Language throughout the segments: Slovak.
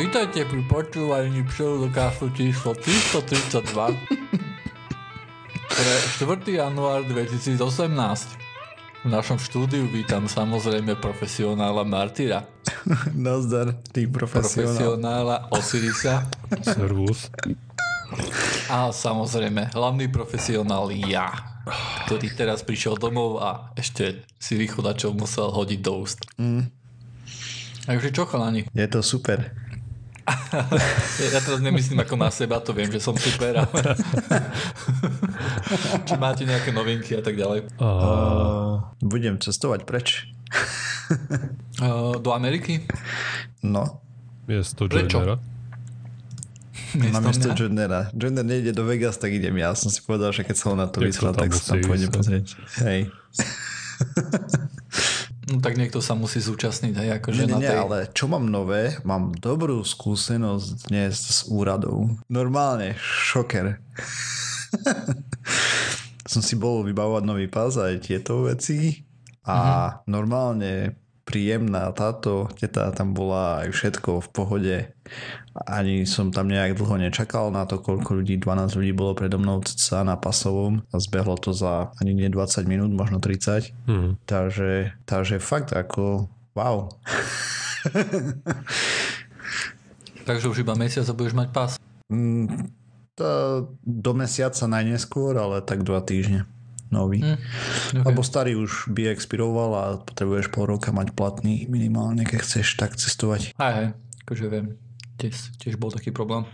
Vítajte pri počúvaní pseudokastu číslo 332 pre 4. január 2018. V našom štúdiu vítam samozrejme profesionála Martyra. Nazdar, ty profesionál. Profesionála Osirisa. Servus. A samozrejme, hlavný profesionál ja, ktorý teraz prišiel domov a ešte si vychodačov musel hodiť do úst. Mm. Takže čo chalani? Je to super. Ja teraz nemyslím ako na seba, to viem, že som super, ale... Či máte nejaké novinky a tak ďalej? Uh, budem cestovať preč. Uh, do Ameriky? No. Miesto. Na Miesto miesto mňa? Joinera. Joiner nejde do Vegas, tak idem ja. Som si povedal, že keď ho na to vyslal, tak sa tam pôjdem pozrieť. Hej. No tak niekto sa musí zúčastniť aj akože Nie, nie, na tej... ale čo mám nové, mám dobrú skúsenosť dnes s úradou. Normálne, šoker. Som si bol vybavovať nový pás aj tieto veci a normálne príjemná táto teta tam bola aj všetko v pohode. Ani som tam nejak dlho nečakal na to, koľko ľudí, 12 ľudí bolo predo mnou sa na pasovom a zbehlo to za ani nie 20 minút, možno 30. Mhm. Takže, takže fakt ako wow. Takže už iba mesiac a budeš mať pás. Mm, to do mesiaca najneskôr, ale tak dva týždne. Nový. Hm, Okay. Lebo starý už by expiroval a potrebuješ pol roka mať platný minimálne, keď chceš tak cestovať. Aj, hej, akože viem. Tiež, tiež bol taký problém.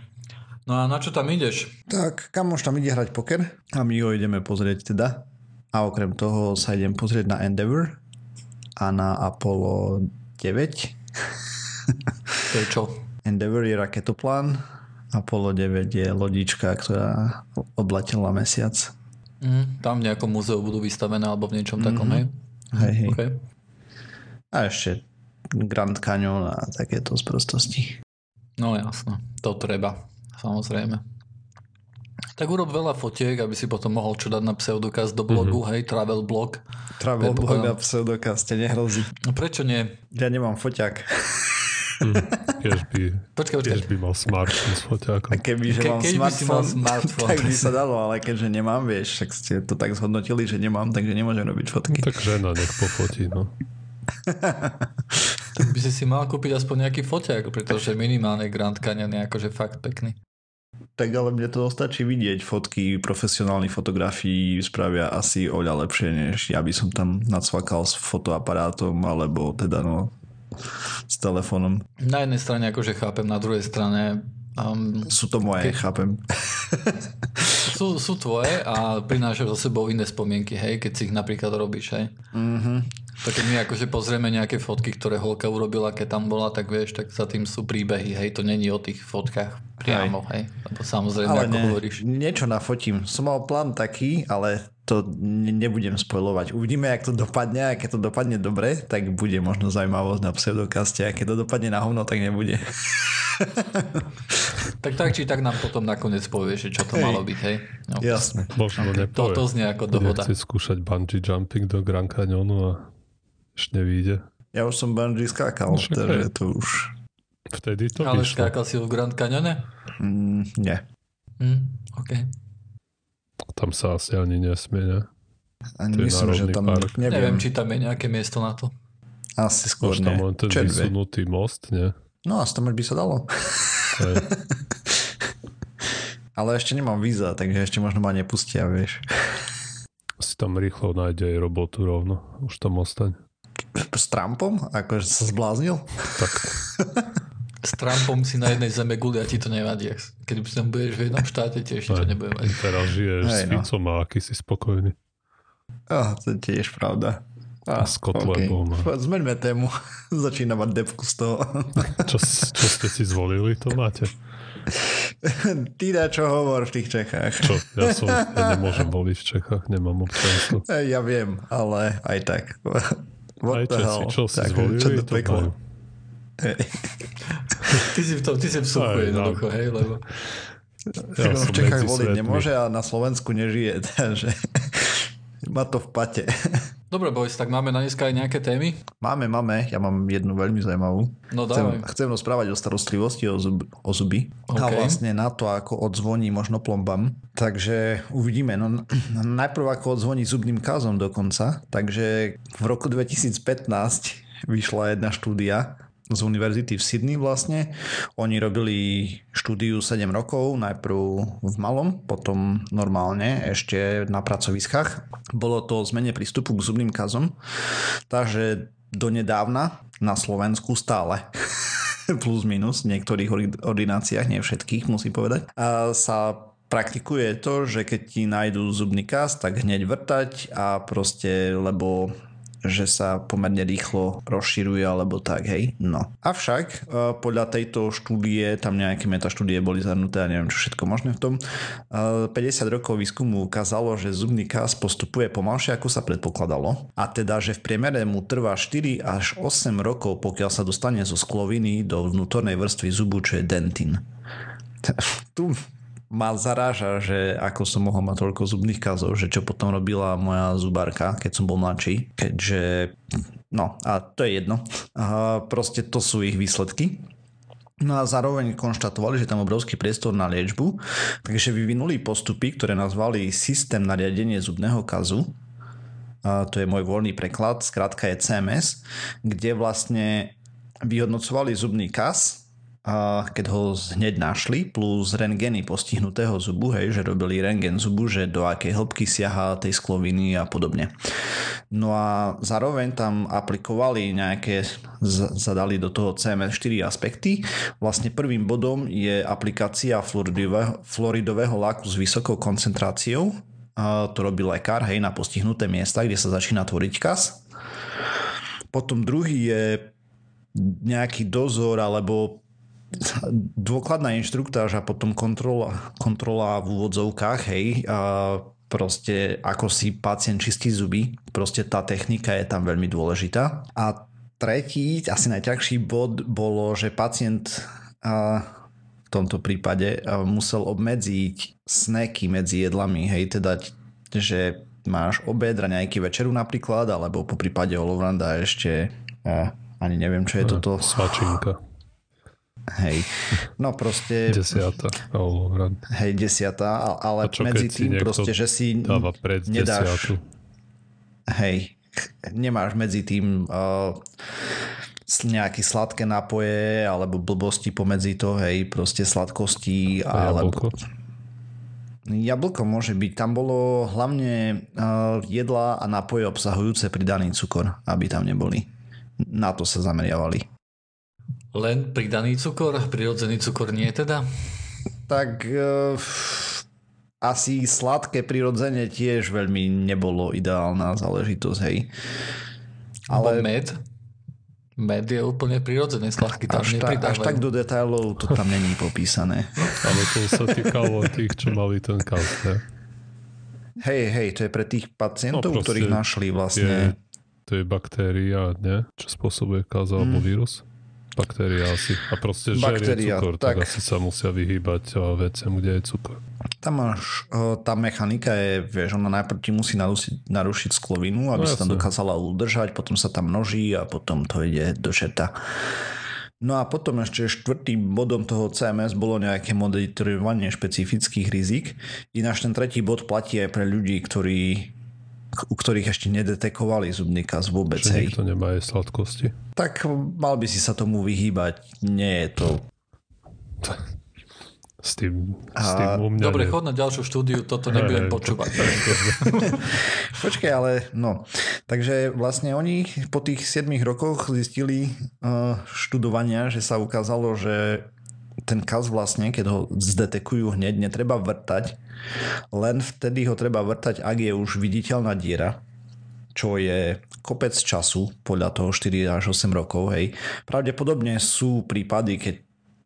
No a na čo tam ideš? Tak, kam už tam ide hrať poker? A my ho ideme pozrieť teda. A okrem toho sa idem pozrieť na Endeavour a na Apollo 9. To je čo? Endeavour je raketoplán, Apollo 9 je lodička, ktorá obletela mesiac. Mhm, tam v nejakom múzeu budú vystavené alebo v niečom takom, hej? Hej, hej. Okay. A ešte Grand Canyon a takéto sprostosti. No jasno, to treba, samozrejme. Tak urob veľa fotiek, aby si potom mohol čo dať na pseudokaz do blogu, mm-hmm. hej, travel blog. Travel blog Predpokladám. a pseudokaste nehrozí. No prečo nie? Ja nemám foťák. Tiež by, Počkaj, počkaj. tiež by mal smartphone s A foťákom. keby, že Ke- mám smartphone, smartphone. tak by sa dalo, ale keďže nemám, vieš, tak ste to tak zhodnotili, že nemám, takže nemôžem robiť fotky. Tak žena nech pofotí, no. Tak by si si mal kúpiť aspoň nejaký foťák, pretože minimálne Grand Canyon je akože fakt pekný. Tak ale mne to stačí vidieť. Fotky profesionálnych fotografií spravia asi oľa lepšie, než ja by som tam nacvakal s fotoaparátom, alebo teda no s telefónom. Na jednej strane akože chápem, na druhej strane um, Sú to moje, Keď- chápem. sú, sú tvoje a prinášajú so sebou iné spomienky, hej, keď si ich napríklad robíš, hej. Mhm. Tak keď my akože pozrieme nejaké fotky, ktoré Holka urobila, keď tam bola, tak vieš, tak za tým sú príbehy, hej, to není o tých fotkách priamo, hej. Lebo samozrejme, Ale ako ne, hovoríš. niečo nafotím. Som mal plán taký, ale to ne, nebudem spojovať. Uvidíme, jak to dopadne a keď to dopadne dobre, tak bude možno zaujímavosť na pseudokaste a keď to dopadne na hovno, tak nebude. Tak tak či tak nám potom nakoniec povieš, že čo to Hej. malo byť, hej. No, Jasné. Možno to, nepovie. to znie ako dohoda. chcieť skúšať bungee jumping do Grand Canyonu a ešte nevíde. Ja už som bungee skákal, No takže to už... Vtedy to Ale vyšlo. skákal si v Grand Canyone? Mm, nie. Hm, OK. Tam sa asi ani nesmie, ne? Ani myslím, že tam... park. Neviem, Neviem, či tam je nejaké miesto na to. asi skôr Máš tam nie. len ten Čo vie? vysunutý most, nie? No, asi tam by sa dalo. Ale ešte nemám víza, takže ešte možno ma nepustia, vieš. Si tam rýchlo nájde aj robotu rovno. Už tam ostaň. S Trumpom? Akože sa zbláznil? Tak, S Trumpom si na jednej zeme guli a ti to nevadí. Keď tam budeš v jednom štáte, tiež ti to nebude vadiť. teraz žiješ Hej, s no. Ficom a aký si spokojný. Oh, to je tiež pravda. A s Kotlebom. Okay. Zmeňme tému. Začína mať depku z toho. Čo, čo ste si zvolili, to máte. Ty na čo hovor v tých Čechách. Čo, ja som, ja nemôžem voliť v Čechách, nemám občanstvo. Ja viem, ale aj tak. What Aj the Česi, hell? čo si Tak, zvolili, čo to to. Hej. Ty si v, tom, ty si v suchu Aj, jednoducho, hej, lebo... Ja v Čechách voliť nemôže a na Slovensku nežije, takže má to v pate. Dobre, boys, tak máme na dneska aj nejaké témy? Máme, máme. Ja mám jednu veľmi zaujímavú. No Chcem, dávaj. chcem rozprávať o starostlivosti o, zub, o zuby. A OK. vlastne na to, ako odzvoní možno plombám. Takže uvidíme. No, najprv ako odzvoní zubným kázom dokonca. Takže v roku 2015 vyšla jedna štúdia z univerzity v Sydney vlastne. Oni robili štúdiu 7 rokov, najprv v malom, potom normálne ešte na pracoviskách. Bolo to zmene prístupu k zubným kazom. Takže donedávna na Slovensku stále plus minus v niektorých ordináciách, nie všetkých musím povedať, a sa praktikuje to, že keď ti nájdú zubný kas, tak hneď vrtať a proste, lebo že sa pomerne rýchlo rozširuje alebo tak, hej. No. Avšak e, podľa tejto štúdie, tam nejaké metaštúdie boli zahrnuté a neviem čo všetko možné v tom, e, 50 rokov výskumu ukázalo, že zubný kas postupuje pomalšie ako sa predpokladalo a teda, že v priemere mu trvá 4 až 8 rokov, pokiaľ sa dostane zo skloviny do vnútornej vrstvy zubu, čo je dentín. Tu ma zaráža, že ako som mohol mať toľko zubných kazov, že čo potom robila moja zubárka, keď som bol mladší, keďže no a to je jedno. A proste to sú ich výsledky. No a zároveň konštatovali, že tam obrovský priestor na liečbu, takže vyvinuli postupy, ktoré nazvali systém na riadenie zubného kazu. A to je môj voľný preklad, skrátka je CMS, kde vlastne vyhodnocovali zubný kas, keď ho hneď našli, plus rengeny postihnutého zubu, hej, že robili rengen zubu, že do akej hĺbky siaha tej skloviny a podobne. No a zároveň tam aplikovali nejaké, z- zadali do toho CMS 4 aspekty. Vlastne prvým bodom je aplikácia fluoridového, fluoridového láku s vysokou koncentráciou. To robí lekár, hej, na postihnuté miesta, kde sa začína tvoriť kas. Potom druhý je nejaký dozor alebo dôkladná inštruktáž a potom kontrola, kontrola v úvodzovkách, hej, a proste ako si pacient čistí zuby, proste tá technika je tam veľmi dôležitá. A tretí, asi najťažší bod bolo, že pacient a, v tomto prípade musel obmedziť snacky medzi jedlami, hej, teda, že máš obed, nejaký večeru napríklad, alebo po prípade Olovranda ešte a, ani neviem, čo je toto. Svačinka. Hej. No proste, Desiata. Oh, hej, desiata, a- ale čo, medzi tým proste, že si Dáva pred nedáš, desiatu. hej, nemáš medzi tým uh, nejaké sladké nápoje alebo blbosti pomedzi to, hej, proste sladkosti A alebo jablko. Jablko môže byť. Tam bolo hlavne uh, jedla a nápoje obsahujúce pridaný cukor, aby tam neboli. Na to sa zameriavali. Len pridaný cukor, prirodzený cukor nie teda? Tak uh, asi sladké prirodzene tiež veľmi nebolo ideálna záležitosť, hej. Ale... Ale med? Med je úplne prirodzený sladký, tam až, ta, až tak do detailov to tam není popísané. Ale to sa týkalo tých, čo mali ten ne? Hej, hej, to je pre tých pacientov, No, ktorých našli Je, vlastne. to je baktéria, ne? Čo spôsobuje kauz alebo vírus? Baktéria asi. A proste žerie cukor, tak. tak. asi sa musia vyhýbať veciam, kde je cukor. Tam máš, tá mechanika je, vieš, ona najprv ti musí narušiť, narušiť sklovinu, aby No, sa tam dokázala udržať, potom sa tam množí a potom to ide do čerta. No a potom ešte štvrtým bodom toho CMS bolo nejaké monitorovanie špecifických rizik. Ináč ten tretí bod platí aj pre ľudí, ktorí u ktorých ešte nedetekovali zubný kas vôbec. Že Hej. nikto nemá aj sladkosti. Tak mal by si sa tomu vyhýbať. Nie je to... S tým, s A- tým u mňa Dobre, nie. chod na ďalšiu štúdiu, toto nebudem Hej, počúvať. Počkaj, ale no. Takže vlastne oni po tých 7 rokoch zistili uh, študovania, že sa ukázalo, že ten kas vlastne, keď ho zdetekujú hneď, netreba vrtať, len vtedy ho treba vrtať, ak je už viditeľná diera, čo je kopec času, podľa toho 4 až 8 rokov, hej. Pravdepodobne sú prípady, keď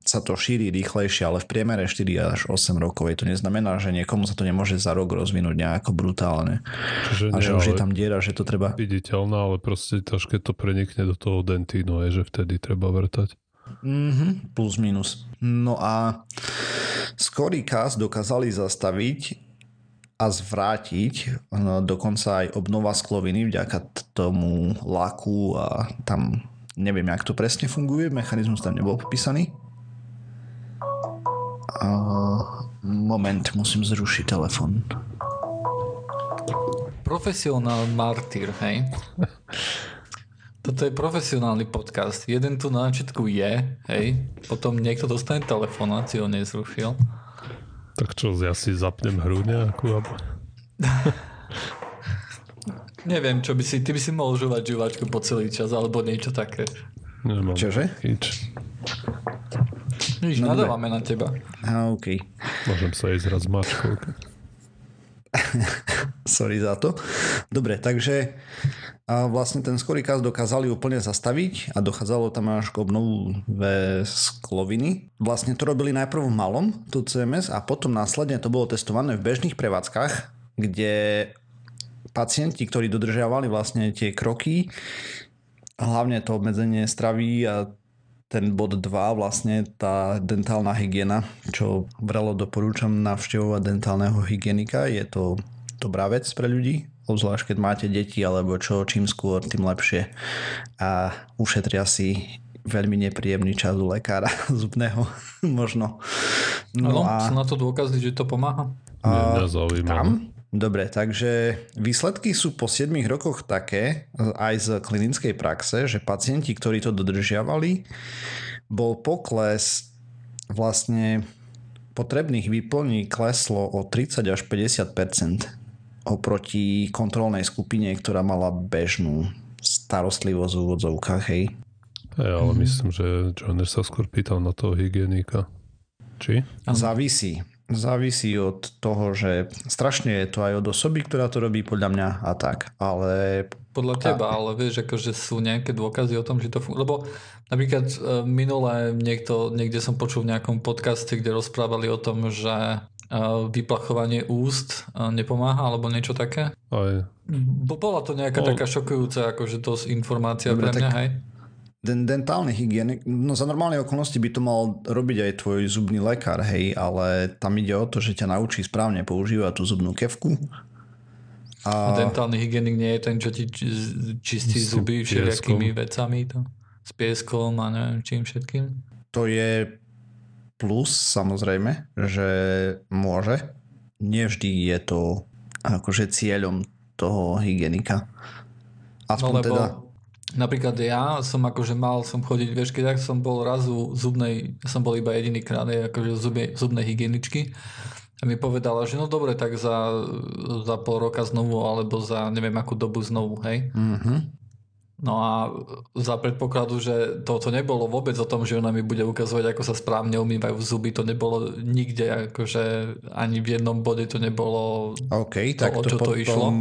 sa to šíri rýchlejšie, ale v priemere 4 až 8 rokov. Je to neznamená, že niekomu sa to nemôže za rok rozvinúť nejako brutálne. Že A nie, že už je tam diera, že to treba... viditeľná, ale proste až keď to prenikne do toho dentínu, je, že vtedy treba vrtať. Mm-hmm, plus minus. No a skorý kas dokázali zastaviť a zvrátiť no, dokonca aj obnova skloviny vďaka tomu laku a tam neviem, jak to presne funguje, mechanizmus tam nebol popísaný. A moment, musím zrušiť telefon. Profesionál martyr, hej? Toto je profesionálny podcast. Jeden tu na začiatku je, hej? Potom niekto dostane telefón a si ho nezrušil. Tak čo, ja si zapnem hru nejakú? Alebo... Neviem, čo by si, ty by si mohol žovať žuvačku po celý čas, alebo niečo také. Nemám Čože? Nič. Nič, no, nadávame na teba. A, OK. Môžem sa ísť hrať s mačkou. Sorry za to. Dobre, takže a vlastne ten skorý kaz dokázali úplne zastaviť a dochádzalo tam až k obnovu skloviny. Vlastne to robili najprv v malom, tu CMS, a potom následne to bolo testované v bežných prevádzkach, kde pacienti, ktorí dodržiavali vlastne tie kroky, hlavne to obmedzenie stravy a ten bod 2, vlastne tá dentálna hygiena, čo vrelo doporúčam navštevovať dentálneho hygienika. Je to dobrá vec pre ľudí, obzvlášť keď máte deti alebo čo, čím skôr, tým lepšie. A ušetria si veľmi nepríjemný čas u lekára zubného, možno. No, a... sú na to dôkazy, že to pomáha? A, tam? Dobre, takže výsledky sú po 7 rokoch také, aj z klinickej praxe, že pacienti, ktorí to dodržiavali, bol pokles vlastne potrebných výplní kleslo o 30 až 50% oproti kontrolnej skupine, ktorá mala bežnú starostlivosť v úvodzovkách, hej. Hey, ale mm-hmm. myslím, že Johnner sa skôr pýtal na toho hygienika. Či? Závisí závisí od toho, že strašne je to aj od osoby, ktorá to robí podľa mňa a tak, ale... Podľa teba, a... ale vieš, akože sú nejaké dôkazy o tom, že to funguje, lebo napríklad e, minulé niekto, niekde som počul v nejakom podcaste, kde rozprávali o tom, že e, vyplachovanie úst e, nepomáha, alebo niečo také. Aj. Bola to nejaká no. taká šokujúca akože to informácia Dobre, pre mňa, tak... hej? Ten dentálny hygienik, no za normálne okolnosti by to mal robiť aj tvoj zubný lekár, hej, ale tam ide o to, že ťa naučí správne používať tú zubnú kevku. A, a dentálny hygienik nie je ten, čo ti čistí s zuby všelijakými vecami, to, s pieskom a neviem čím všetkým? To je plus samozrejme, že môže. Nevždy je to akože cieľom toho hygienika. Aspoň no, lebo... teda Napríklad ja som akože mal som chodiť, vieš, keď som bol razu zubnej, som bol iba jediný krát, akože zubnej, zubnej hygieničky a mi povedala, že no dobre, tak za, za pol roka znovu, alebo za neviem akú dobu znovu, hej. Mm-hmm. No a za predpokladu, že toto nebolo vôbec o tom, že ona mi bude ukazovať, ako sa správne umývajú zuby, to nebolo nikde, akože ani v jednom bode to nebolo OK, to, tak o čo to, to išlo.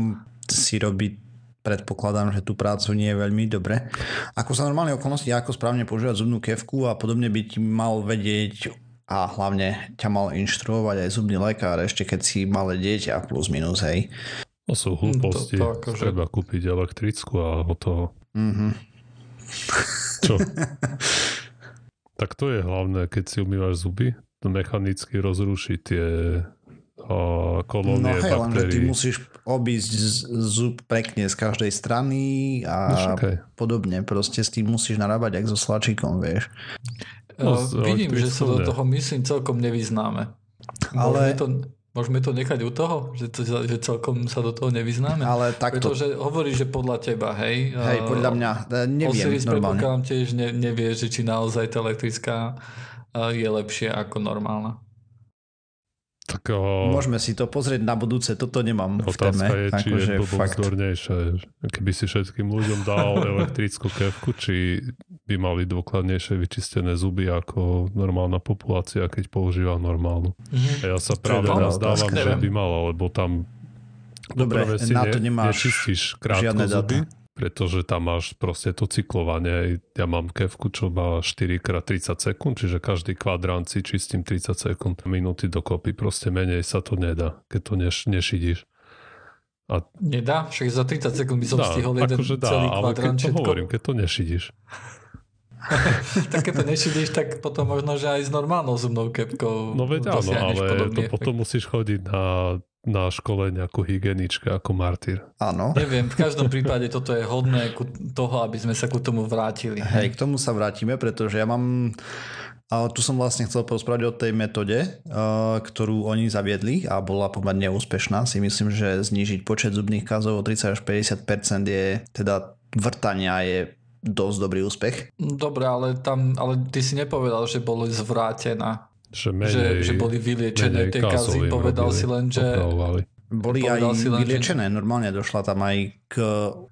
si robí predpokladám, že tú prácu nie je veľmi dobre. Ako sa normálne okolnosti, ako správne používať zubnú kevku a podobne by ti mal vedieť a hlavne ťa mal inštruovať aj zubný lekár, ešte keď si malé dieťa plus minus, hej. To sú hlúposti. To, to akože... Treba kúpiť elektrickú a o toho. Mm-hmm. Čo? tak to je hlavné, keď si umývaš zuby, to mechanicky rozruší tie kolónie no hej, len, ty musíš obísť zub pekne z každej strany a no, podobne. Proste s tým musíš narábať ak so slačikom, vieš. No, uh, vidím, že sa do toho myslím celkom nevyznáme. Ale... Môžeme to, môžeme to nechať u toho, že, to, že celkom sa do toho nevyznáme. Ale takto... Pretože hovoríš, že podľa teba, hej? Hej, podľa mňa, neviem Osiris normálne. Tiež ne, nevie, že či naozaj tá elektrická je lepšia ako normálna. Tak, o... Môžeme si to pozrieť na budúce, toto nemám Otázka v téme. je, či akože je fakt... Keby si všetkým ľuďom dal elektrickú kevku, či by mali dôkladnejšie vyčistené zuby ako normálna populácia, keď používa normálnu. Mm-hmm. A ja sa práve nazdávam, že by mala, lebo tam Dobre, si na to nemáš nečistíš krátko žiadne zuby. Data pretože tam máš proste to cyklovanie. Ja mám kevku, čo má 4x30 sekúnd, čiže každý kvadrant si čistím 30 sekúnd, minúty dokopy. Proste menej sa to nedá, keď to neš, nešidíš. A... Nedá? Však za 30 sekúnd by som dá, stihol jeden akože dá, celý ale keď to hovorím, keď to nešidíš. tak keď to nečidíš, tak potom možno, že aj s normálnou zubnou kepkou No veď áno, ale to potom musíš chodiť na na školenie ako hygienička, ako martyr. Áno. Neviem, v každom prípade toto je hodné toho, aby sme sa ku tomu vrátili. Hej, k tomu sa vrátime, pretože ja mám ale tu som vlastne chcel porozprávať o tej metóde, ktorú oni zaviedli a bola pomerne úspešná. Si myslím, že znížiť počet zubných kazov o 30 až 50% je teda vrtania je dosť dobrý úspech. Dobre, ale tam, ale ty si nepovedal, že boli zvrátená. Že, menej, že, že boli vyliečené tie kazy, povedal si len, že... Opravovali. Boli aj si len, vyliečené, že... normálne došla tam aj k...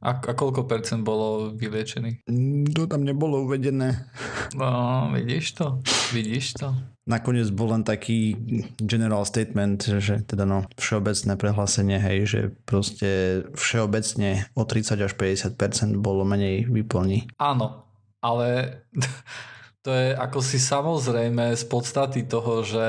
A, a koľko percent bolo vyliečených? To tam nebolo uvedené. No, vidíš to? Vidíš to? Nakoniec bol len taký general statement, že teda no, všeobecné prehlásenie, hej, že proste všeobecne o 30 až 50% bolo menej vyplní. Áno, ale to je ako si samozrejme z podstaty toho, že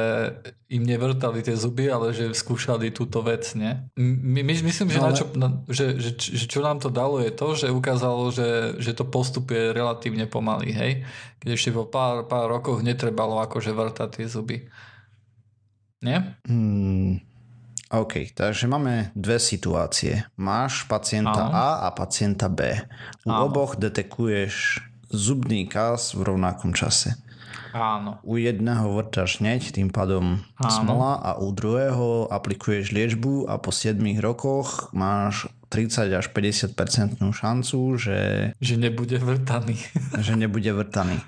im nevrtali tie zuby, ale že skúšali túto vec, nie? My, my, myslím, že, ale... na čo, na, že, že, že čo nám to dalo je to, že ukázalo, že, že to postupuje relatívne pomaly, hej? Keď ešte po pár, pár rokoch netrebalo akože vrtať tie zuby. Nie? Hmm. OK, takže máme dve situácie. Máš pacienta Áno. A a pacienta B. U Áno. oboch detekuješ zubný kaz v rovnakom čase. Áno. U jedného vrtaš hneď, tým pádom Áno. smola a u druhého aplikuješ liečbu a po 7 rokoch máš 30 až 50% šancu, že... Že nebude vrtaný. že nebude vrtaný.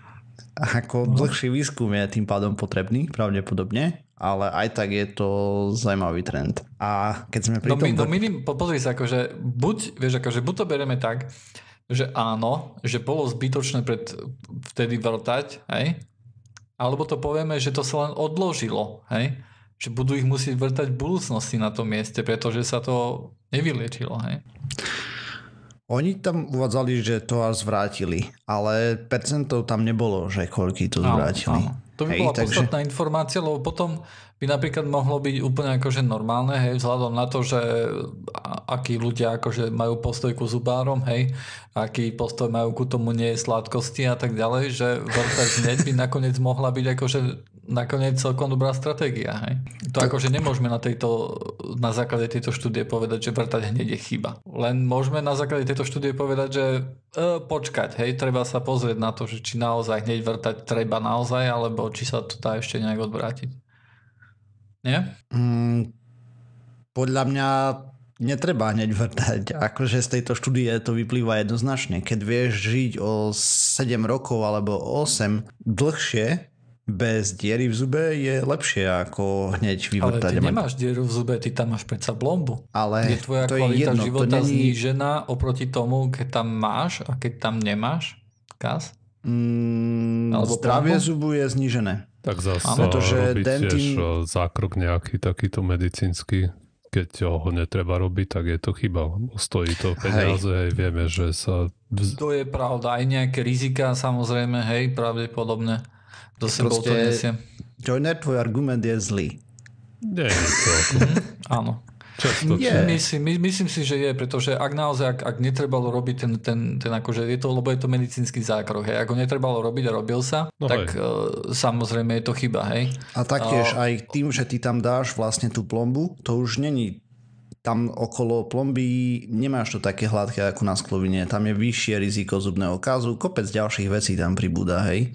Ako no. dlhší výskum je tým pádom potrebný, pravdepodobne, ale aj tak je to zaujímavý trend. A keď sme pri no, tom... No minim, pozri sa, akože buď, vieš, akože buď to bereme tak, že áno, že bolo zbytočné pred, vtedy vrtať, hej? Alebo to povieme, že to sa len odložilo, hej? Že budú ich musieť vrtať v budúcnosti na tom mieste, pretože sa to nevyliečilo, hej? Oni tam uvádzali, že to až zvrátili, ale percentov tam nebolo, že koľky to zvrátili. Áno, áno. To by hej, bola takže... podstatná informácia, lebo potom by napríklad mohlo byť úplne akože normálne, hej, vzhľadom na to, že akí ľudia akože majú postoj ku zubárom, hej, aký postoj majú ku tomu nie sladkosti a tak ďalej, že vrtať hneď by nakoniec mohla byť akože nakoniec celkom dobrá stratégia, hej. To tak... akože nemôžeme na, tejto, na základe tejto štúdie povedať, že vrtať hneď je chyba. Len môžeme na základe tejto štúdie povedať, že e, počkať, hej, treba sa pozrieť na to, že či naozaj hneď vrtať treba naozaj, alebo či sa to dá ešte nejak odvrátiť. Nie? Mm, podľa mňa netreba hneď vrtať. Akože z tejto štúdie to vyplýva jednoznačne. Keď vieš žiť o 7 rokov alebo 8 dlhšie, bez diery v zube je lepšie ako hneď vyvrtať. Ale ty nemáš dieru v zube, ty tam máš predsa blombu. Ale je tvoja to kvalita je jedno, života to není... znížená oproti tomu, keď tam máš a keď tam nemáš kas? Mm, zdravie blombu? zubu je znížené. Tak zase Pretože robiť dentin... tiež e, zákrok nejaký takýto medicínsky, keď ho netreba robiť, tak je to chyba. Stojí to peniaze, hej. hej, vieme, že sa... To je pravda, aj nejaké rizika samozrejme, hej, pravdepodobne do sebou to nesie. Joiner, tvoj argument je zlý. Nie je to. Mhm, áno. Často, je. Myslím, my, myslím si, že je, pretože ak naozaj, ak, ak netrebalo robiť ten, ten, ten akože je to, lebo je to medicínsky zákrok, hej, ako netrebalo robiť a robil sa, no tak uh, samozrejme je to chyba, hej. A taktiež uh, aj tým, že ty tam dáš vlastne tú plombu, to už není tam okolo plomby nemáš to také hladké ako na sklovine, tam je vyššie riziko zubného kazu, kopec ďalších vecí tam pribúda, hej.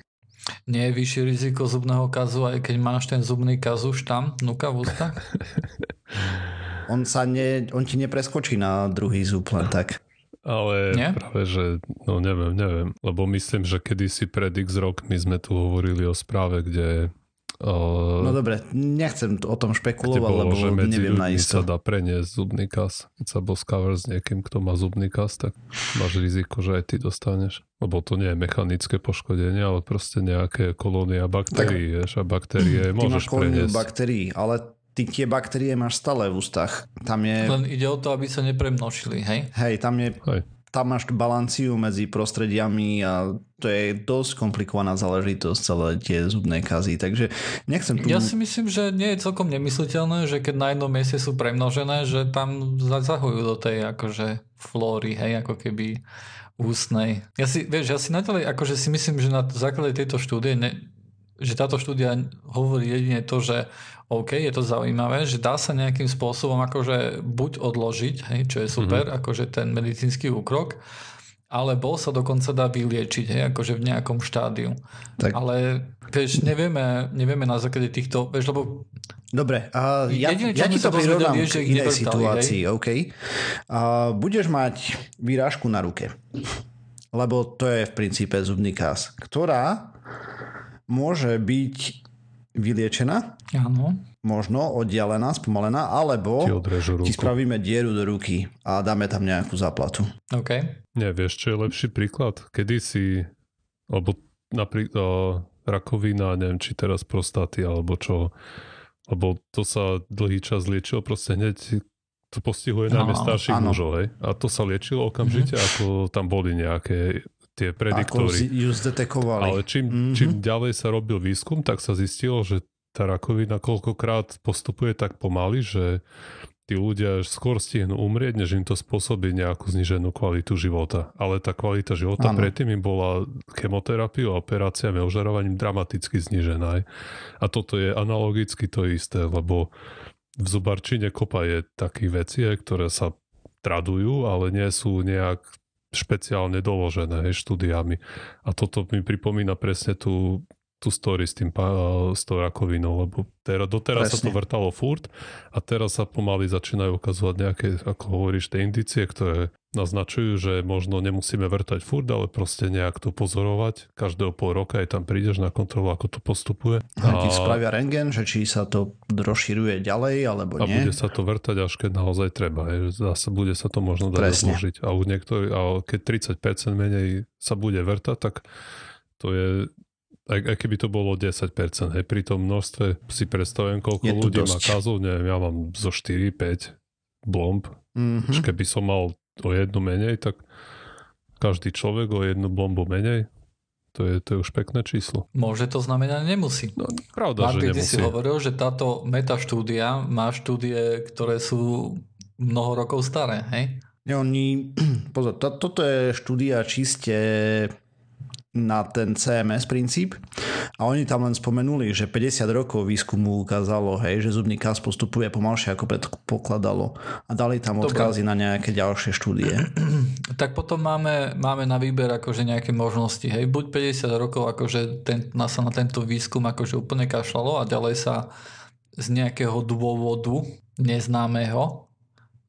Nie je vyššie riziko zubného kazu, aj keď máš ten zubný kazu tam, nuka v ústach? on, sa ne, on ti nepreskočí na druhý zub len tak. Ale Nie? práve, že no neviem, neviem. Lebo myslím, že kedysi pred x rokmi sme tu hovorili o správe, kde Uh, no dobre, nechcem o tom špekulovať, bolo, lebo že medzi neviem na sa dá preniesť zubný kas. Keď sa boskávaš s niekým, kto má zubný kas, tak máš riziko, že aj ty dostaneš. Lebo to nie je mechanické poškodenie, ale proste nejaké kolónia baktérií, vieš, a baktérie môžeš preniesť. baktérií, ale ty tie baktérie máš stále v ústach. Tam je... Len ide o to, aby sa nepremnošili, hej? Hej, tam je... Hej tam máš balanciu medzi prostrediami a to je dosť komplikovaná záležitosť celé tie zubné kazy, takže nechcem tu... Ja si myslím, že nie je celkom nemysliteľné, že keď na jednom mieste sú premnožené, že tam zasahujú do tej akože flóry, hej, ako keby ústnej. Ja si, vieš, ja si naďalej, akože si myslím, že na základe tejto štúdie, ne, že táto štúdia hovorí jedine to, že OK, je to zaujímavé, že dá sa nejakým spôsobom akože buď odložiť, hej, čo je super, mm-hmm. akože ten medicínsky úkrok, alebo sa dokonca dá vyliečiť, hej, akože v nejakom štádiu. Tak. Ale vieš, nevieme, nevieme na základe týchto, vieš, lebo Dobre, a ja, Jedine, ja ti to prirovnám k inej situácii, hej? OK. A budeš mať výrážku na ruke, lebo to je v princípe zubný kás, ktorá môže byť vyliečená, Áno. možno oddialená, spomalená, alebo ti, ti spravíme dieru do ruky a dáme tam nejakú záplatu. OK. Nie, vieš, čo je lepší príklad? Kedy si, alebo napríklad rakovina, neviem, či teraz prostaty, alebo čo, lebo to sa dlhý čas liečilo proste hneď to postihuje najmä no, starších áno. mužov, hej? A to sa liečilo okamžite, mm-hmm. ako tam boli nejaké tie prediktory. Ako ju zdetekovali. Ale čím, mm-hmm. čím ďalej sa robil výskum, tak sa zistilo, že tá rakovina koľkokrát postupuje tak pomaly, že tí ľudia skôr stihnú umrieť, než im to spôsobí nejakú zniženú kvalitu života. Ale tá kvalita života ano. predtým im bola chemoterapiou operáciami ožarovaním dramaticky znižená. A toto je analogicky to isté, lebo v zubarčine kopa je takých vecí, ktoré sa tradujú, ale nie sú nejak špeciálne doložené hej, štúdiami. A toto mi pripomína presne tú tú story s, tým, s tou rakovinou, lebo teraz, doteraz Presne. sa to vrtalo furt a teraz sa pomaly začínajú ukazovať nejaké, ako hovoríš, tie indície, ktoré naznačujú, že možno nemusíme vrtať furt, ale proste nejak to pozorovať. Každého pol roka aj tam prídeš na kontrolu, ako to postupuje. A, a ti spravia rengen, že či sa to rozširuje ďalej, alebo nie. A bude sa to vrtať, až keď naozaj treba. Zase bude sa to možno dať rozložiť. A, u niektorý, a keď 30% menej sa bude vrtať, tak to je aj, aj keby to bolo 10%, hej, pri tom množstve si predstavujem, koľko ľudí dosť. má kazu, neviem, ja mám zo 4-5 blomb, mm-hmm. keby som mal o jednu menej, tak každý človek o jednu blombu menej, to je, to je už pekné číslo. Môže to znamenať, nemusí. No, pravda, Martin, že nemusí. si hovoril, že táto metaštúdia má štúdie, ktoré sú mnoho rokov staré, hej? Oni, pozor, to, toto je štúdia čiste na ten CMS princíp a oni tam len spomenuli, že 50 rokov výskumu ukázalo, hej, že zubný kaz postupuje pomalšie ako predpokladalo a dali tam Dobre. odkazy na nejaké ďalšie štúdie. Tak potom máme, máme na výber akože nejaké možnosti, hej, buď 50 rokov akože ten, sa na tento výskum akože úplne kašľalo a ďalej sa z nejakého dôvodu neznámeho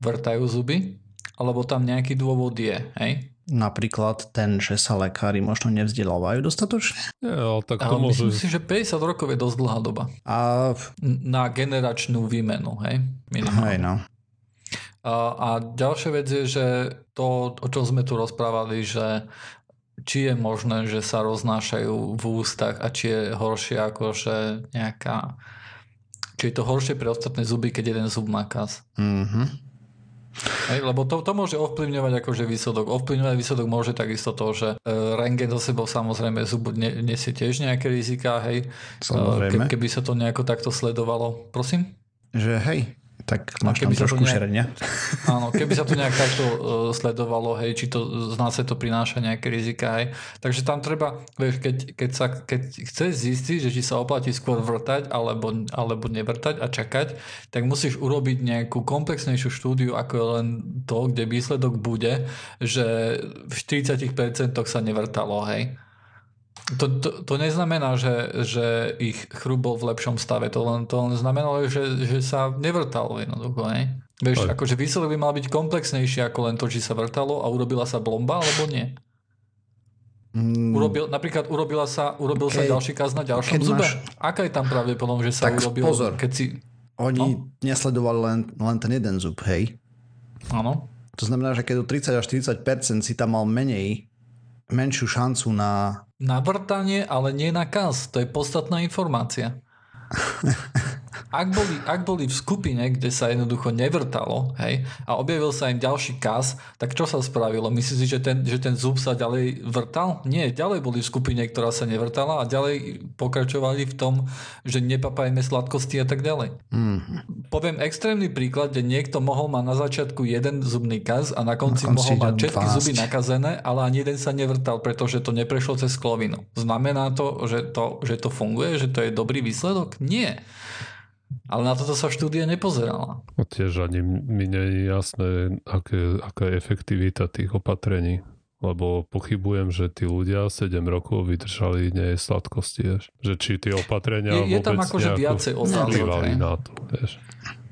vrtajú zuby, alebo tam nejaký dôvod je, hej? Napríklad ten, že sa lekári možno nevzdelávajú dostatočne? Ale tak to ale môže... Myslím si, že 50 rokov je dosť dlhá doba. A... Na generačnú výmenu, hej? Minimálne. Hej, no. A, a ďalšia vec je, že to, o čom sme tu rozprávali, že či je možné, že sa roznášajú v ústach a či je horšie ako, že nejaká... Či je to horšie pre ostatné zuby, keď jeden zub má kas. Mhm. Hej, lebo to, to môže ovplyvňovať akože výsledok. Ovplyvňovať výsledok môže takisto to, že e, rengen do sebou samozrejme zub ne, nesie tiež nejaké rizika, hej. Samozrejme. Ke, keby sa to nejako takto sledovalo. Prosím? Že hej, tak máš tam trošku nejak, šerenia. Áno, keby sa to nejak takto uh, sledovalo, hej, či to z nás to prináša nejaké rizika, hej. Takže tam treba, vieš, keď, keď, sa, keď chceš zistiť, že či sa oplatí skôr vrtať alebo, alebo nevrtať a čakať, tak musíš urobiť nejakú komplexnejšiu štúdiu, ako je len to, kde výsledok bude, že v 40% sa nevrtalo, hej. To, to, to neznamená, že, že ich chrup bol v lepšom stave. To len, to len znamenalo, že, že sa nevrtalo jednoducho. Ne? Vieš, akože výsledok by mal byť komplexnejší ako len to, či sa vrtalo a urobila sa blomba alebo nie. Mm. Urobil, napríklad urobila sa, urobil okay. sa ďalší kaz na ďalšom zube. Máš... Aká je tam pravdepodobnosť, že sa tak urobil? pozor, keď si... oni no? nesledovali len, len ten jeden zub, hej? Áno. To znamená, že keď do 30 až 40% si tam mal menej, menšiu šancu na na vrtanie, ale nie na kaz. To je podstatná informácia. ak boli, ak boli v skupine, kde sa jednoducho nevrtalo, hej, a objavil sa im ďalší kas, tak čo sa spravilo? Myslíš si, že ten, že ten zub sa ďalej vrtal? Nie, ďalej boli v skupine, ktorá sa nevrtala a ďalej pokračovali v tom, že nepapajme sladkosti a tak ďalej. Mm. Poviem extrémny príklad, kde niekto mohol mať na začiatku jeden zubný kas a na konci, na konci mohol mať všetky zuby nakazené, ale ani jeden sa nevrtal, pretože to neprešlo cez klovinu. Znamená to, že to, že to funguje, že to je dobrý výsledok? Nie. Ale na toto sa štúdia nepozerala. No tiež ani mi nie je jasné, aké, aká je efektivita tých opatrení. Lebo pochybujem, že tí ľudia 7 rokov vydržali nie sladkosti, vieš. Že či tie opatrenia je, je tam akože viacej otázok. na to, vieš.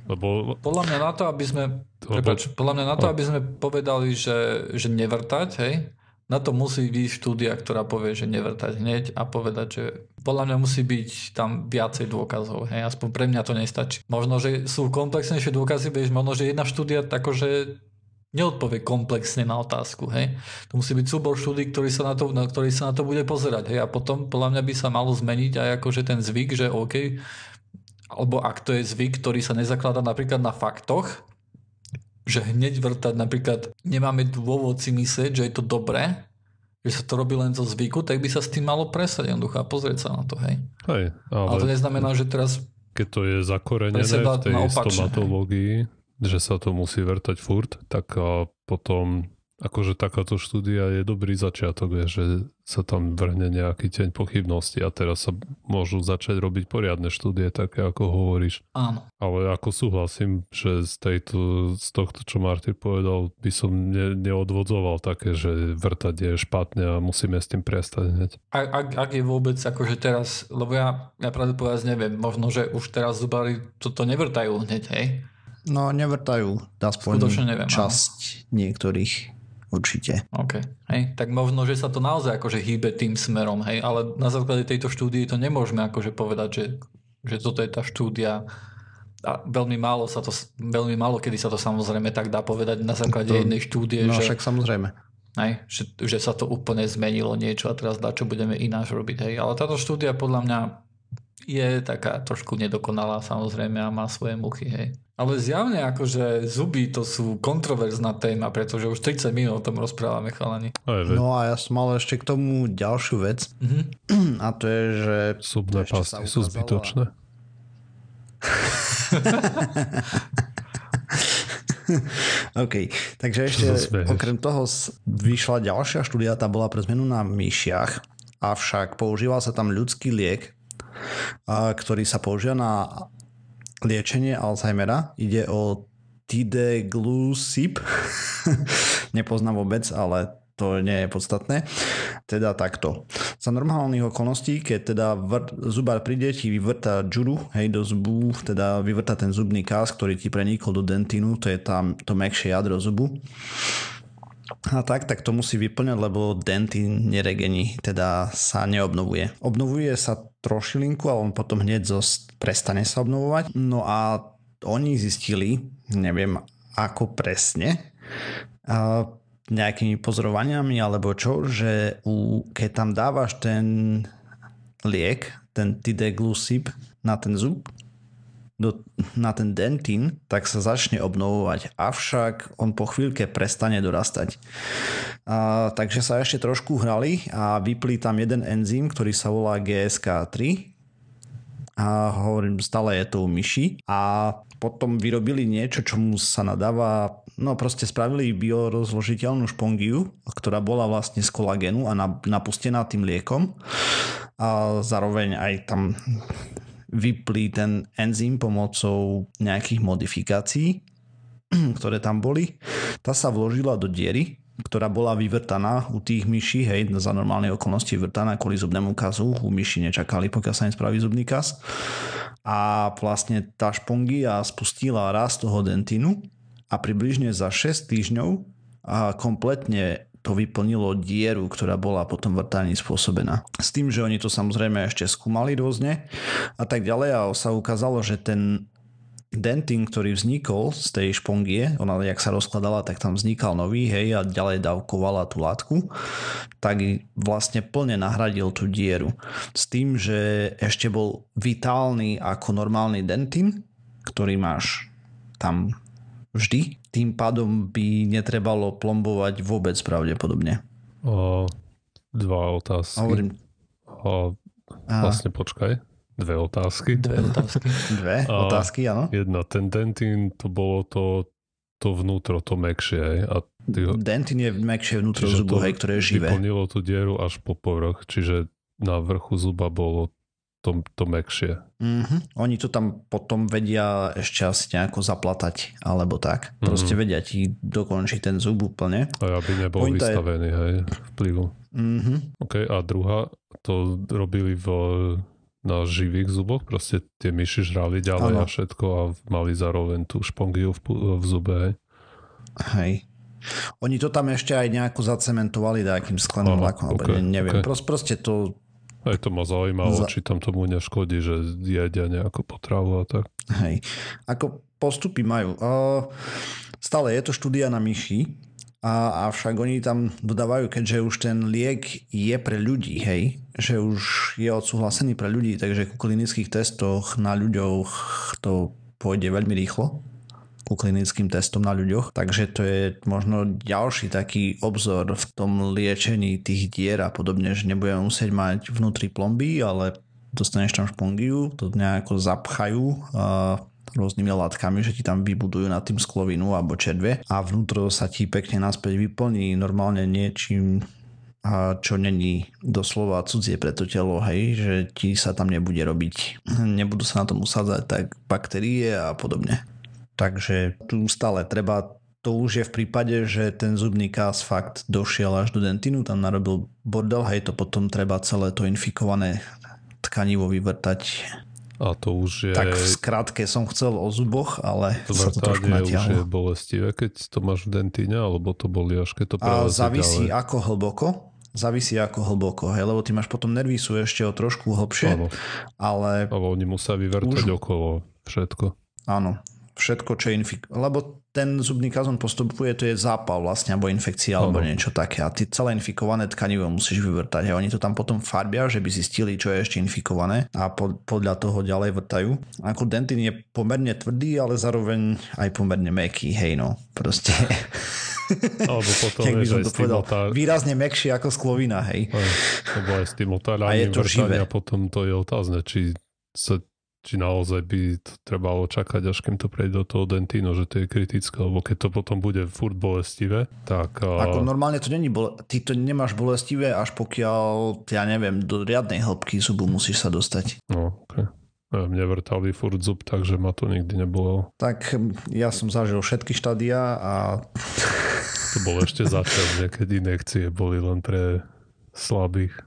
Lebo... Podľa mňa na to, aby sme, lebo... Prepač, podľa mňa na to, aby sme povedali, že, že nevrtať, hej, na to musí byť štúdia, ktorá povie, že nevrtať hneď a povedať, že podľa mňa musí byť tam viacej dôkazov. Hej? Aspoň pre mňa to nestačí. Možno, že sú komplexnejšie dôkazy, vieš, možno, že jedna štúdia akože neodpovie komplexne na otázku. Hej? To musí byť súbor štúdí, ktorý sa, na to, na, ktorý sa na to bude pozerať. Hej? A potom podľa mňa by sa malo zmeniť aj akože ten zvyk, že OK, alebo ak to je zvyk, ktorý sa nezakladá napríklad na faktoch, že hneď vrtať napríklad nemáme dôvod si myslieť, že je to dobré, že sa to robí len zo zvyku, tak by sa s tým malo presať jednoducho a pozrieť sa na to, hej. hej ale, ale to neznamená, že teraz keď to je zakorenené v tej stomatológii, že sa to musí vrtať furt, tak potom akože takáto štúdia je dobrý začiatok, je, že sa tam vrhne nejaký teň pochybnosti a teraz sa môžu začať robiť poriadne štúdie, také ako hovoríš. Áno. Ale ako súhlasím, že z, tejto, z tohto, čo Martin povedal, by som ne, neodvodzoval také, že vrtať je špatne a musíme s tým prestať hneď. Ak, ak, ak je vôbec akože teraz, lebo ja, ja pravde povedať neviem, možno, že už teraz zubári toto nevrtajú hneď, hej? No nevrtajú, aspoň neviem, časť áno. niektorých určite. OK, hej, tak možno, že sa to naozaj akože hýbe tým smerom, hej, ale na základe tejto štúdie to nemôžeme akože povedať, že, že toto je tá štúdia a veľmi málo sa to, veľmi málo kedy sa to samozrejme tak dá povedať na základe to, jednej štúdie, no, že, však samozrejme. Hej, že, že sa to úplne zmenilo niečo a teraz dá, čo budeme ináč robiť. Hej. Ale táto štúdia podľa mňa je taká trošku nedokonalá samozrejme a má svoje muchy. Hej. Ale zjavne akože zuby to sú kontroverzná téma, pretože už 30 minút o tom rozprávame chalani. No a ja som mal ešte k tomu ďalšiu vec. Mm-hmm. A to je, že... Subné pasty sú zbytočné. OK, takže ešte okrem toho vyšla ďalšia štúdia, tá bola pre zmenu na myšiach, avšak používal sa tam ľudský liek, ktorý sa používa na liečenie Alzheimera. Ide o Tideglusib. Nepoznám vôbec, ale to nie je podstatné. Teda takto. Za normálnych okolností, keď teda vr- zubár pri deti vyvrta džuru, hej, do zubu, teda vyvrta ten zubný kás, ktorý ti prenikol do dentínu, to je tam to mekšie jadro zubu. A tak, tak to musí vyplňať, lebo dentín neregení, teda sa neobnovuje. Obnovuje sa trošilinku a on potom hneď zost, prestane sa obnovovať. No a oni zistili, neviem ako presne, a nejakými pozorovaniami alebo čo, že u, keď tam dávaš ten liek, ten tideglusib na ten zub, do, na ten dentín, tak sa začne obnovovať. Avšak on po chvíľke prestane dorastať. A, takže sa ešte trošku hrali a vyplí tam jeden enzym, ktorý sa volá GSK3 a hovorím, stále je to u myši a potom vyrobili niečo, čomu sa nadáva, no proste spravili biorozložiteľnú špongiu, ktorá bola vlastne z kolagenu a napustená tým liekom a zároveň aj tam vyplí ten enzym pomocou nejakých modifikácií, ktoré tam boli. Tá sa vložila do diery, ktorá bola vyvrtaná u tých myší, hej, za normálnej okolnosti vyvrtaná kvôli zubnému kazu. U myši nečakali, pokiaľ sa im spraví zubný kaz. A vlastne tá špongia spustila rast toho dentínu a približne za 6 týždňov a kompletne to vyplnilo dieru, ktorá bola potom vrtaní spôsobená. S tým, že oni to samozrejme ešte skúmali rôzne a tak ďalej a sa ukázalo, že ten dentin, ktorý vznikol z tej špongie, ona jak sa rozkladala, tak tam vznikal nový, hej, a ďalej dávkovala tú látku, tak vlastne plne nahradil tú dieru. S tým, že ešte bol vitálny ako normálny dentin, ktorý máš tam vždy. Tým pádom by netrebalo plombovať vôbec pravdepodobne. O, dva otázky. Hovorím. O, vlastne počkaj Dve otázky. Dve otázky. Dve a otázky, áno. Jedna, ten dentín, to bolo to, to vnútro, to mekšie. A ty ho... Dentín je mekšie vnútro zubu, hej, ktoré je živé. Vyplnilo tú dieru až po povrch, čiže na vrchu zuba bolo to, to mekšie. Mm-hmm. Oni to tam potom vedia ešte asi nejako zaplatať, alebo tak. Proste mm-hmm. vedia ti dokončiť ten zub úplne. A aby nebol Pointa vystavený, je... hej, vplyvu. Mm-hmm. OK, a druhá, to robili v na živých zuboch, proste tie myši žrali ďalej ano. a všetko a mali zároveň tú špongiu v, v zube. Hej. hej. Oni to tam ešte aj nejako zacementovali nejakým skleným lakom, okay, neviem. Okay. Prost, proste to... Aj to ma zaujímalo, za... či tam tomu neškodí, že jedia nejakú potravu a tak. Hej. Ako postupy majú. Uh, stále je to štúdia na myši, a, avšak oni tam dodávajú, keďže už ten liek je pre ľudí, hej, že už je odsúhlasený pre ľudí, takže ku klinických testoch na ľuďoch to pôjde veľmi rýchlo ku klinickým testom na ľuďoch. Takže to je možno ďalší taký obzor v tom liečení tých dier a podobne, že nebudeme musieť mať vnútri plomby, ale dostaneš tam špongiu, to nejako zapchajú a rôznymi látkami, že ti tam vybudujú na tým sklovinu alebo červe a vnútro sa ti pekne naspäť vyplní normálne niečím čo není doslova cudzie pre to telo, hej, že ti sa tam nebude robiť, nebudú sa na tom usádzať tak baktérie a podobne. Takže tu stále treba to už je v prípade, že ten zubný kás fakt došiel až do dentinu, tam narobil bordel, hej, to potom treba celé to infikované tkanivo vyvrtať a to už je... Tak v skratke som chcel o zuboch, ale to sa to trošku natiahlo. už je bolestivé, keď to máš v dentíne, alebo to boli až keď to A závisí ďalej. ako hlboko. Závisí ako hlboko, hej, lebo ty máš potom nervy sú ešte o trošku hlbšie, áno. ale... Ale oni musia vyvrtať už... okolo všetko. Áno, všetko, čo je infik... Lebo ten zubný kazon postupuje, to je zápal vlastne, alebo infekcia, alebo ano. niečo také. A ty celé infikované tkanivo musíš vyvrtať. A oni to tam potom farbia, že by zistili, čo je ešte infikované a po, podľa toho ďalej vrtajú. Ako dentín je pomerne tvrdý, ale zároveň aj pomerne meký, hej no. Proste... Alebo potom by som to povedal, otár... výrazne mekšie ako sklovina, hej. Aj, lebo aj s tým otáľaním vrtania potom to je otázne, či sa či naozaj by to trebalo čakať, až kým to prejde do toho dentínu, že to je kritické, lebo keď to potom bude furt bolestivé, tak... Ako normálne to není bol... Ty to nemáš bolestivé, až pokiaľ, ja neviem, do riadnej hĺbky zubu musíš sa dostať. No, okay. Mne vrtali furt zub, takže ma to nikdy nebolo. Tak ja som zažil všetky štádia a... To bolo ešte začas, keď inekcie boli len pre slabých.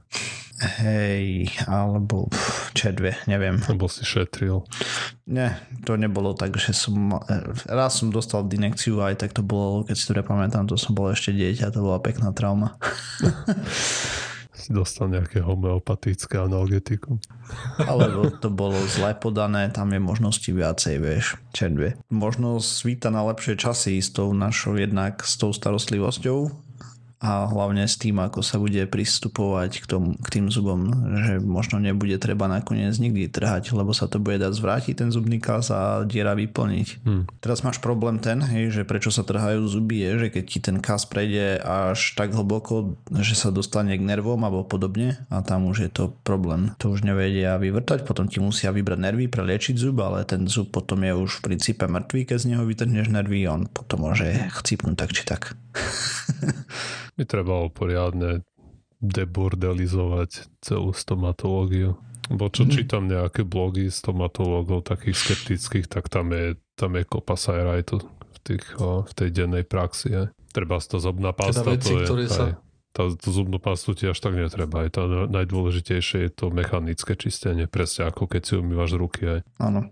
Hej, alebo čedve, neviem. Lebo si šetril. Nie, to nebolo tak, že som... Raz som dostal dinekciu, aj tak to bolo, keď si to pamätám, to som bol ešte dieťa, to bola pekná trauma. si dostal nejaké homeopatické analgetikum. Alebo to bolo zle podané, tam je možnosti viacej, vieš, čedve. Možno svíta na lepšie časy s tou našou jednak s tou starostlivosťou, a hlavne s tým, ako sa bude pristupovať k, tomu, k tým zubom, že možno nebude treba nakoniec nikdy trhať, lebo sa to bude dať zvrátiť ten zubný kás a diera vyplniť. Hmm. Teraz máš problém ten, hej, že prečo sa trhajú zuby je, že keď ti ten kás prejde až tak hlboko, že sa dostane k nervom alebo podobne a tam už je to problém. To už nevedia vyvrtať, potom ti musia vybrať nervy pre liečiť zub, ale ten zub potom je už v princípe mŕtvý, keď z neho vytrhneš nervy, on potom môže chcípnúť tak či tak. by trebalo poriadne debordelizovať celú stomatológiu. Bo čo mm. čítam nejaké blogy stomatológov takých skeptických, tak tam je, tam je kopa sajrajtu v, tých, v tej dennej praxi. Je. Treba to zobná pasta, teda veci, to je, sa... aj, tá, tú zubnú pastu ti až tak netreba. Aj tá najdôležitejšie je to mechanické čistenie, presne ako keď si umývaš ruky. Aj. Áno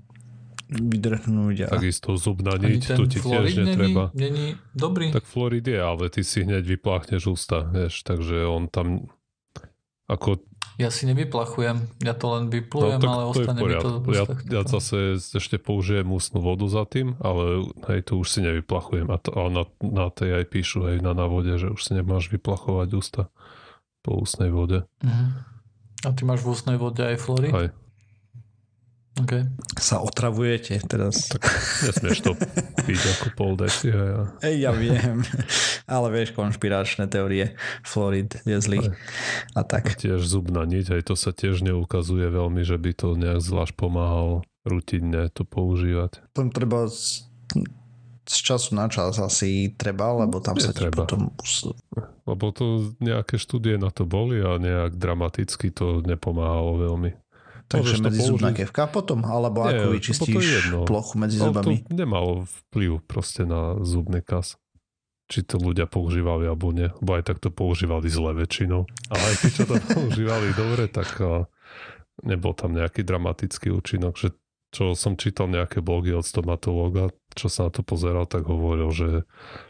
vydrhnúť. A... Takisto zubná niť, tu ti tiež netreba. Není, není dobrý. Tak florid je, ale ty si hneď vypláchneš ústa, vieš, takže on tam ako Ja si nevyplachujem, ja to len vyplujem, no, ale ostane mi to ja, ja zase ešte použijem ústnu vodu za tým, ale hej, to už si nevyplachujem. A, to, a na, na tej aj píšu aj na návode, že už si nemáš vyplachovať ústa po ústnej vode. Uh-huh. A ty máš v ústnej vode aj florid? Aj. Okay. Sa otravujete teraz. Tak nesmieš to piť ako pol deci. Ja. Ej, ja viem. Ale vieš, konšpiračné teórie. Florid je zlý. A tak. A tiež zubná niť, aj to sa tiež neukazuje veľmi, že by to nejak zvlášť pomáhal rutinne to používať. Tam treba z, z času na čas asi treba, lebo tam sa treba. potom... Lebo to nejaké štúdie na to boli a nejak dramaticky to nepomáhalo veľmi. Takže medzi zubná kevka potom? Alebo Nie, ako vyčistíš plochu medzi no, zubami? To nemalo vplyv proste na zubný kas. Či to ľudia používali alebo nie. Bo aj tak to používali zle väčšinou. Ale aj čo to používali dobre, tak nebol tam nejaký dramatický účinok. Že čo som čítal nejaké blogy od stomatológa, čo sa na to pozeral, tak hovoril, že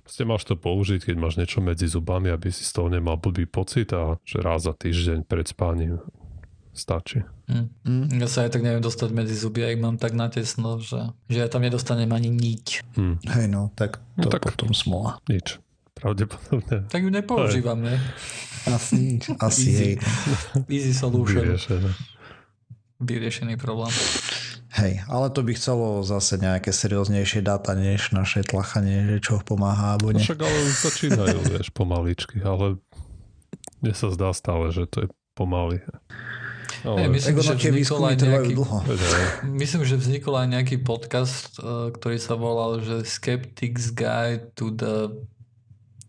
ste máš to použiť, keď máš niečo medzi zubami, aby si z toho nemal blbý pocit a že raz za týždeň pred spáním stačí. Mm. Mm. Ja sa aj tak neviem dostať medzi zuby, ak mám tak natesno, že, že ja tam nedostanem ani niť. Mm. Hej no, tak no to no, tak potom smola. Nič. Pravdepodobne. Tak ju nepoužívam, ne? Asi, asi Easy. hej. Easy solution. Vyriešený. Vyriešený problém. Hej, ale to by chcelo zase nejaké serióznejšie dáta, než naše tlachanie, že čo pomáha, alebo nie. No však ale už začínajú, vieš, pomaličky, ale mne sa zdá stále, že to je pomaly. Myslím, že vznikol aj nejaký, dlho. myslím, že vznikol aj nejaký podcast, e, ktorý sa volal, že Skeptics Guide to the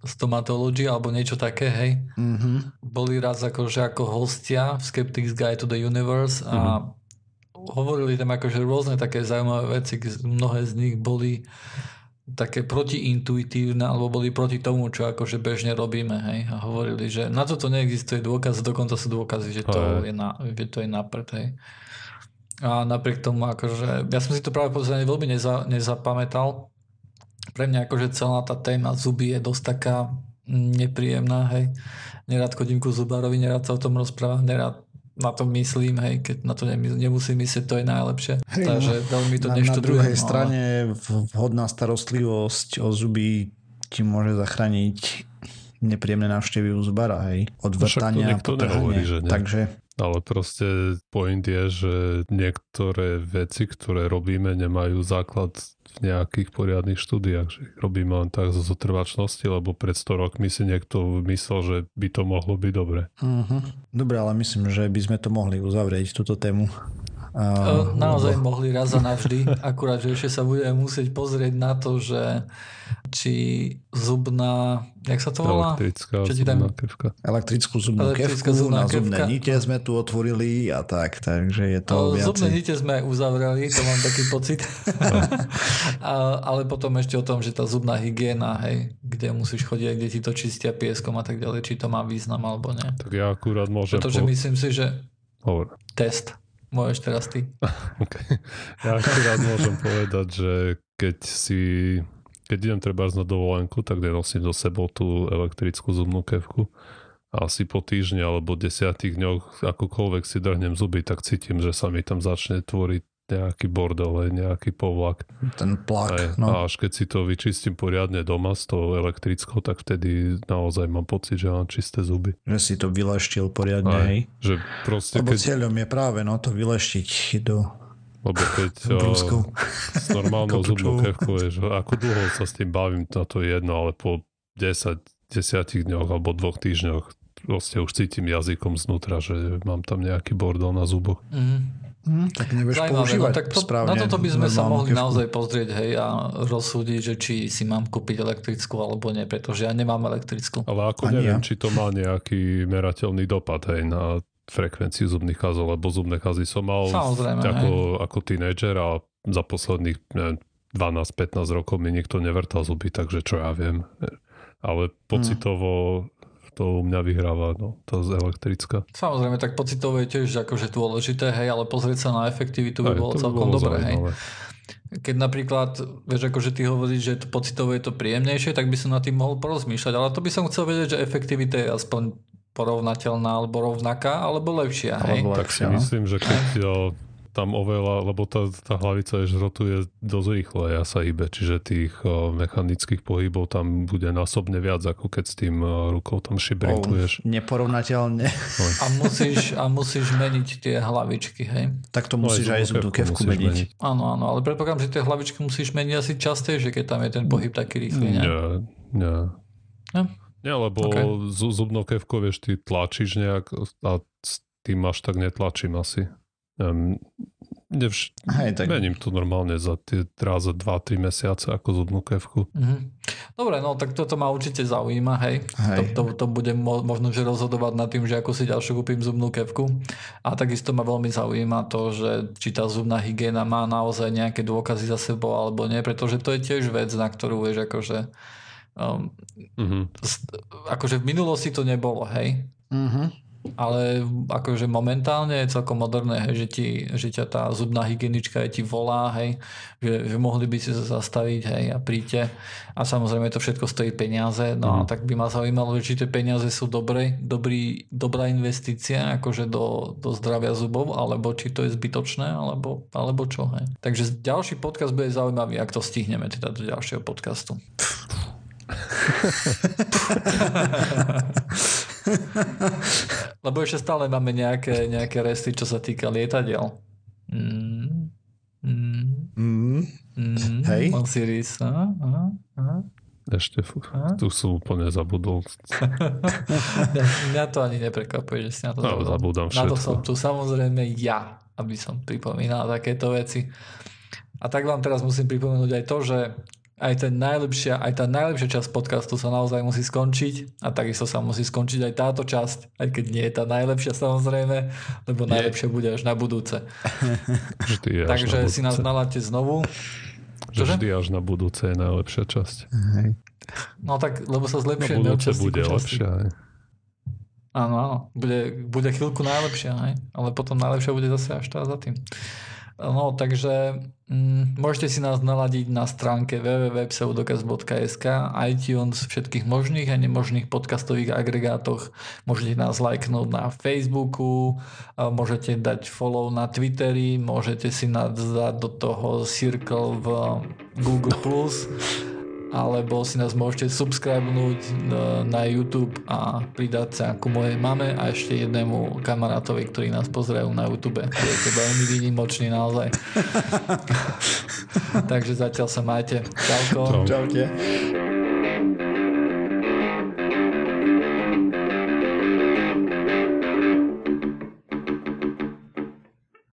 Stomatology alebo niečo také, hej. Mm-hmm. Boli raz akože ako hostia v Skeptics Guide to the Universe a mm-hmm. hovorili tam akože rôzne také zaujímavé veci, mnohé z nich boli také protiintuitívne alebo boli proti tomu, čo akože bežne robíme. Hej? A hovorili, že na toto neexistuje dôkaz, dokonca sú dôkazy, že to, je na, že to je naprd. Hej? A napriek tomu, akože, ja som si to práve pozrieť veľmi neza, nezapamätal. Pre mňa akože celá tá téma zuby je dosť taká nepríjemná, hej. Nerad chodím ku zubárovi, nerad sa o tom rozprávam, nerad na to myslím, hej, keď na to nemusím myslieť, to je najlepšie. Hej, Takže no, veľmi to na, Na druhej no, strane vhodná starostlivosť o zuby ti môže zachrániť nepríjemné návštevy u zubara, hej. Od no vrtania po nehovorí, že nie. Takže ale proste point je, že niektoré veci, ktoré robíme, nemajú základ v nejakých poriadnych štúdiách, že robíme len tak zo zotrvačnosti, lebo pred 100 rokmi si niekto myslel, že by to mohlo byť dobre. Uh-huh. Dobre, ale myslím, že by sme to mohli uzavrieť, túto tému. Uh, Naozaj lebo... mohli raz a navždy, akurát, že ešte sa budeme musieť pozrieť na to, že či zubná, jak sa to volá? Elektrická Čo zubná tam... kevka. Elektrickú zubnú Elektrická kevku, zubná na zubné nite sme tu otvorili a tak, takže je to no, viacej. Zubné nite sme uzavreli, to mám taký pocit. a, ale potom ešte o tom, že tá zubná hygiena, hej, kde musíš chodiť, kde ti to čistia pieskom a tak ďalej, či to má význam alebo nie. Tak ja akurát môžem... Pretože po... myslím si, že Hovor. test Môžeš teraz ty. okay. Ja akurát môžem povedať, že keď si keď idem treba na dovolenku, tak nenosím do sebou tú elektrickú zubnú kevku. A asi po týždni alebo desiatých dňoch akokoľvek si drhnem zuby, tak cítim, že sa mi tam začne tvoriť nejaký bordel, nejaký povlak. Ten plak. Aj, no. A až keď si to vyčistím poriadne doma s tou elektrickou, tak vtedy naozaj mám pocit, že mám čisté zuby. Že si to vyleštil poriadne, aj, hej? Že proste, Lebo keď... cieľom je práve no, to vyleštiť do lebo keď o, s normálnou zubnou kevkou, že ako dlho sa s tým bavím, na to je jedno, ale po 10, 10 dňoch alebo dvoch týždňoch proste už cítim jazykom znútra, že mám tam nejaký bordel na zuboch. Mm. Hmm, tak nevieš Zajímavé, používať no, tak to, správne. Na toto by sme sa mohli kevku. naozaj pozrieť hej, a rozsúdiť, že či si mám kúpiť elektrickú alebo nie, pretože ja nemám elektrickú. Ale ako Ani neviem, ja. či to má nejaký merateľný dopad hej, na frekvenciu zubných kazov, lebo zubné kazy som mal Samozrejme, ako, ako tínedžer a za posledných 12-15 rokov mi nikto nevrtal zuby, takže čo ja viem. Ale pocitovo hmm to u mňa vyhráva, no, to z elektrická. Samozrejme, tak pocitovo je tiež akože dôležité, hej, ale pozrieť sa na efektivitu by bolo celkom dobré, hej. Keď napríklad, vieš, akože ty hovoríš, že to pocitovo je to príjemnejšie, tak by som na tým mohol porozmýšľať, ale to by som chcel vedieť, že efektivita je aspoň porovnateľná alebo rovnaká, alebo lepšia. Hej? Alebo tak si no. myslím, že keď tam oveľa, lebo tá, tá hlavica je žrotuje dosť rýchle a sa hýbe, čiže tých uh, mechanických pohybov tam bude násobne viac, ako keď s tým uh, rukou tam šibrinkuješ. Oh, neporovnateľne. A musíš, a musíš meniť tie hlavičky, hej? Tak to musíš no aj, aj zubnú kevku meniť. meniť. Áno, áno, ale predpokladám, že tie hlavičky musíš meniť asi častejšie, keď tam je ten pohyb taký rýchly, nie? Nie, nie. nie? Nie, lebo okay. zubnou kevkou, vieš, ty tlačíš nejak a s tým až tak netlačím asi. Um, nevš- Hej, tak... Mením to normálne za tie raz za 2-3 mesiace ako zubnú kevku. Mm-hmm. Dobre, no tak toto ma určite zaujíma, hej. hej. To, to, to budem mo- možno že rozhodovať nad tým, že ako si ďalšiu kúpim zubnú kevku. A takisto ma veľmi zaujíma to, že či tá zubná hygiena má naozaj nejaké dôkazy za sebou alebo nie, pretože to je tiež vec, na ktorú vieš akože Um, mm-hmm. Akože v minulosti to nebolo, hej. Mm-hmm. Ale akože momentálne je celkom moderné, hej, že, ti, že ťa tá zubná hygienička je ti volá, hej, že, že mohli by si sa zastaviť, hej, a príďte. A samozrejme to všetko stojí peniaze, no mm. a mhm. tak by ma zaujímalo, či tie peniaze sú dobré, dobrý, dobrá investícia, akože do, do zdravia zubov, alebo či to je zbytočné, alebo, alebo čo, hej. Takže ďalší podcast bude zaujímavý, ak to stihneme teda do ďalšieho podcastu. Lebo ešte stále máme nejaké, nejaké resty, čo sa týka lietadiel. Mm. Mm. Mm. Mm. Hej. Osiris. A, a, a. Ešte a? tu sú úplne zabudol. mňa, mňa to ani neprekvapuje, že si na to no, zabudol. Na to som tu samozrejme ja, aby som pripomínal takéto veci. A tak vám teraz musím pripomenúť aj to, že aj, ten najlepšia, aj tá najlepšia časť podcastu sa naozaj musí skončiť a takisto sa musí skončiť aj táto časť, aj keď nie je tá najlepšia samozrejme, lebo nie. najlepšia bude až na budúce. Vždy až Takže na budúce. si nás naláte znovu. Že vždy až na budúce je najlepšia časť. No tak, lebo sa zlepšuje. Na budúce bude lepšia. Áno, áno. Bude, bude chvíľku najlepšia, aj? ale potom najlepšia bude zase až tá za tým. No, takže mm, môžete si nás naladiť na stránke www.pseudokaz.sk, iTunes, všetkých možných a nemožných podcastových agregátoch. Môžete nás lajknúť na Facebooku, môžete dať follow na Twitteri, môžete si nás dať do toho circle v Google+, alebo si nás môžete subscribenúť na YouTube a pridať sa ku mojej mame a ešte jednému kamarátovi, ktorí nás pozerajú na YouTube. Budete veľmi výnimoční naozaj. Takže zatiaľ sa majte. Čauko. Čaute.